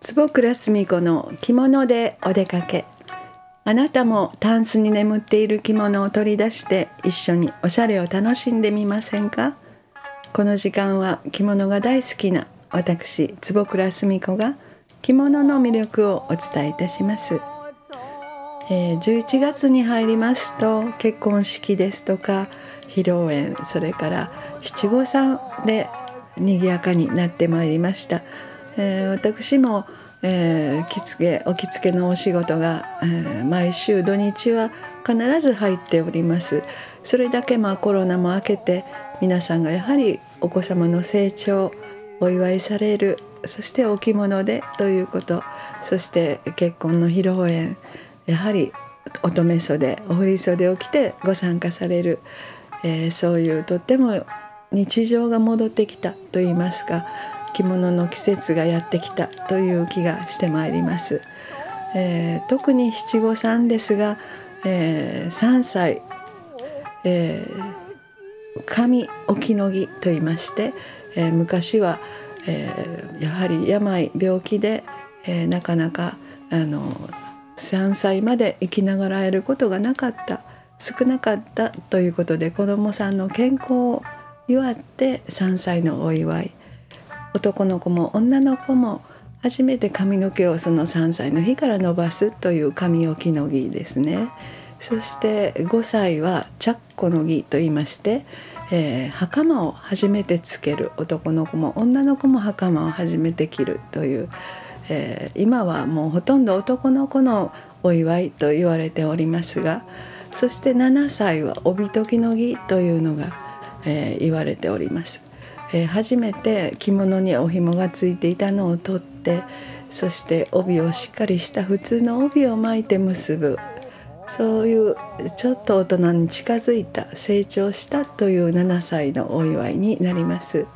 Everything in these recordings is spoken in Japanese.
坪倉澄子の着物でお出かけ。あなたもタンスに眠っている着物を取り出して一緒におしゃれを楽しんでみませんか？この時間は着物が大好きな私坪倉澄子が着物の魅力をお伝えいたします、えー、11月に入りますと結婚式ですとか披露宴それから七五三で賑やかになってまいりました、えー、私もえー、着付けお着付けのお仕事が、えー、毎週土日は必ず入っております。それだけまあコロナも明けて皆さんがやはりお子様の成長お祝いされるそしてお着物でということそして結婚の披露宴やはり乙女袖お振袖を着てご参加される、えー、そういうとっても日常が戻ってきたといいますか着物の季節がやってきたという気がしてまいります。えー、特に七五三ですが、えー、3歳、えー、神沖の儀と言いまして、えー、昔は、えー、やはり病病気で、えー、なかなかあの3歳まで生きながらえることがなかった少なかったということで子どもさんの健康を祝って3歳のお祝い。男の子も女の子も初めて髪の毛をその3歳の日から伸ばすという髪置きの儀ですね。そして5歳はチャッコの儀と言いまして、えー、袴を初めてつける男の子も女の子も袴を初めて着るという、えー、今はもうほとんど男の子のお祝いと言われておりますがそして7歳は帯時の儀というのが、えー、言われております。えー、初めて着物にお紐がついていたのを取ってそして帯をしっかりした普通の帯を巻いて結ぶそういうちょっと大人に近づいた成長したという7歳のお祝いになります。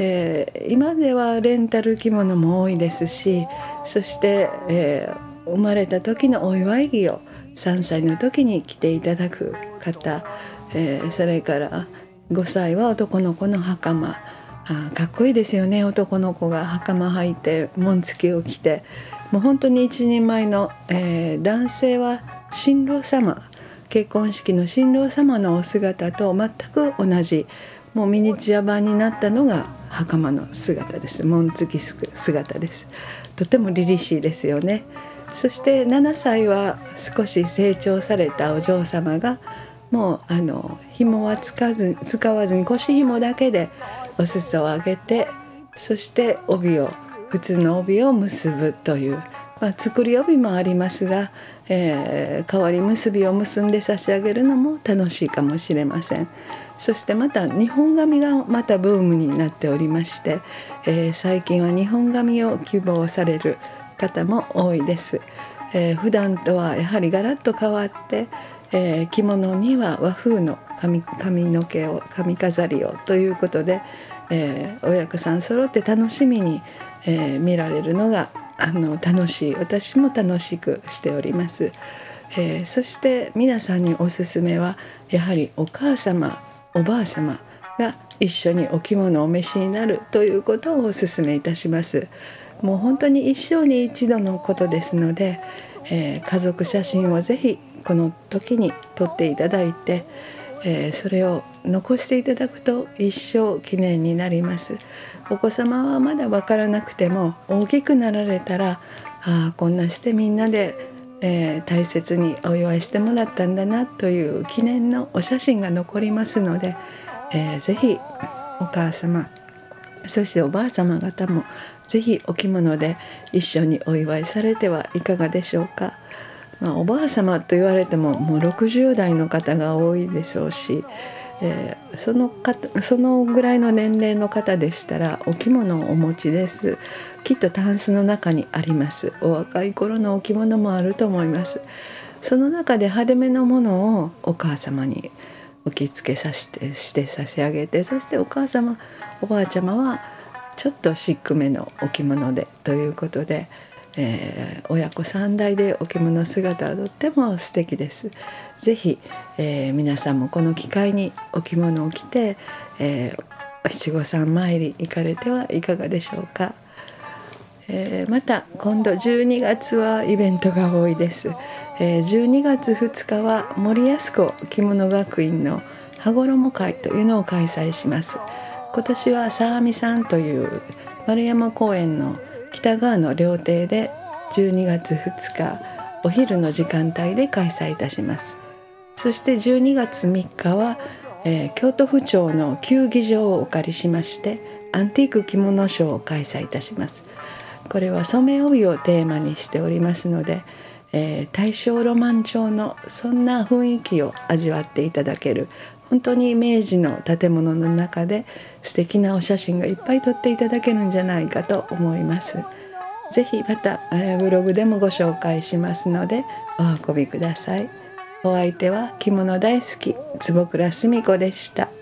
えー、今ではレンタル着物も多いですしそして、えー、生まれた時のお祝い着を3歳の時に着ていただく方、えー、それから5歳は男の子の袴。あかっこいいですよね。男の子が袴履いて紋付きを着て。もう本当に一人前の、えー、男性は新郎様。結婚式の新郎様のお姿と全く同じ。もうミニチュア版になったのが袴の姿です。紋付き姿です。とても凛々しいですよね。そして7歳は少し成長されたお嬢様がもうあの紐は使わず使わずに腰紐だけでお裾を上げてそして帯を普通の帯を結ぶという、まあ、作り帯もありますが、えー、代わり結びを結んで差し上げるのも楽しいかもしれません。そしてまた日本髪がまたブームになっておりまして、えー、最近は日本髪を希望される方も多いです。えー、普段とはやはりガラッと変わってえー、着物には和風の髪髪の毛を髪飾りをということで、えー、親子さん揃って楽しみに、えー、見られるのがあの楽しい私も楽しくしております、えー、そして皆さんにおすすめはやはりお母様おばあ様が一緒にお着物をお召しになるということをおすめいたしますもう本当に一生に一度のことですので、えー、家族写真をぜひこの時に撮っていただいて、えー、それを残していただくと一生記念になります。お子様はまだ分からなくても大きくなられたらああこんなしてみんなで、えー、大切にお祝いしてもらったんだなという記念のお写真が残りますので、えー、ぜひお母様そしておばあ様方もぜひお着物で一緒にお祝いされてはいかがでしょうか。まあ、おばあ様と言われてももう60代の方が多いでしょうし、えー、その方そのぐらいの年齢の方でしたらお着物をお持ちです。きっとタンスの中にあります。お若い頃のお着物もあると思います。その中で派手めのものをお母様にお着付けさせてして差し上げてそしてお母様おばあちゃまはちょっとシックめのお着物でということで。えー、親子3代でお着物姿はとっても素敵です。ぜひ、えー、皆さんもこの機会にお着物を着て、えー、七五三参り行かれてはいかがでしょうか、えー、また今度12月はイベントが多いです、えー、12月2日は森安子着物学院の羽衣会というのを開催します。今年は沢見さんという丸山公園の北側の料亭で12月2日お昼の時間帯で開催いたします。そして12月3日は、えー、京都府庁の球技場をお借りしましてアンティーク着物ショーを開催いたします。これは染め帯をテーマにしておりますので、えー、大正ロマン調のそんな雰囲気を味わっていただける本当に明治の建物の中で素敵なお写真がいっぱい撮っていただけるんじゃないかと思います。ぜひまた、えブログでもご紹介しますのでお運びください。お相手は着物大好き坪倉澄子でした。